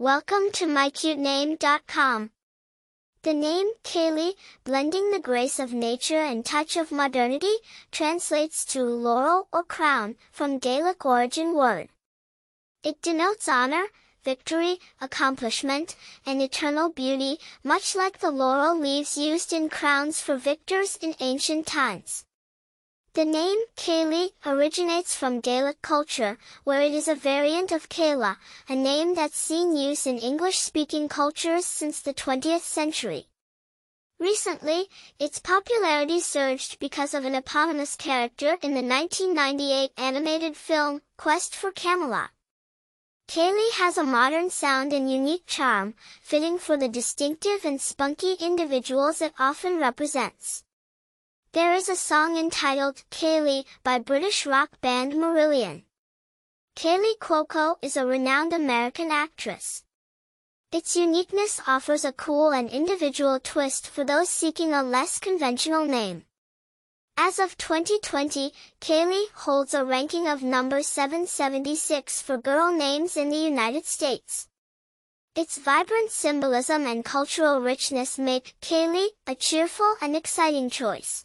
Welcome to mycutename.com. The name Kayley, blending the grace of nature and touch of modernity, translates to laurel or crown from Gaelic origin word. It denotes honor, victory, accomplishment, and eternal beauty, much like the laurel leaves used in crowns for victors in ancient times. The name Kayley originates from Gaelic culture, where it is a variant of Kayla, a name that's seen use in English-speaking cultures since the 20th century. Recently, its popularity surged because of an eponymous character in the 1998 animated film, Quest for Camelot. Kayley has a modern sound and unique charm, fitting for the distinctive and spunky individuals it often represents. There is a song entitled Kayleigh by British rock band Marillion. Kaley Cuoco is a renowned American actress. Its uniqueness offers a cool and individual twist for those seeking a less conventional name. As of 2020, Kayley holds a ranking of number 776 for girl names in the United States. Its vibrant symbolism and cultural richness make Kayley a cheerful and exciting choice.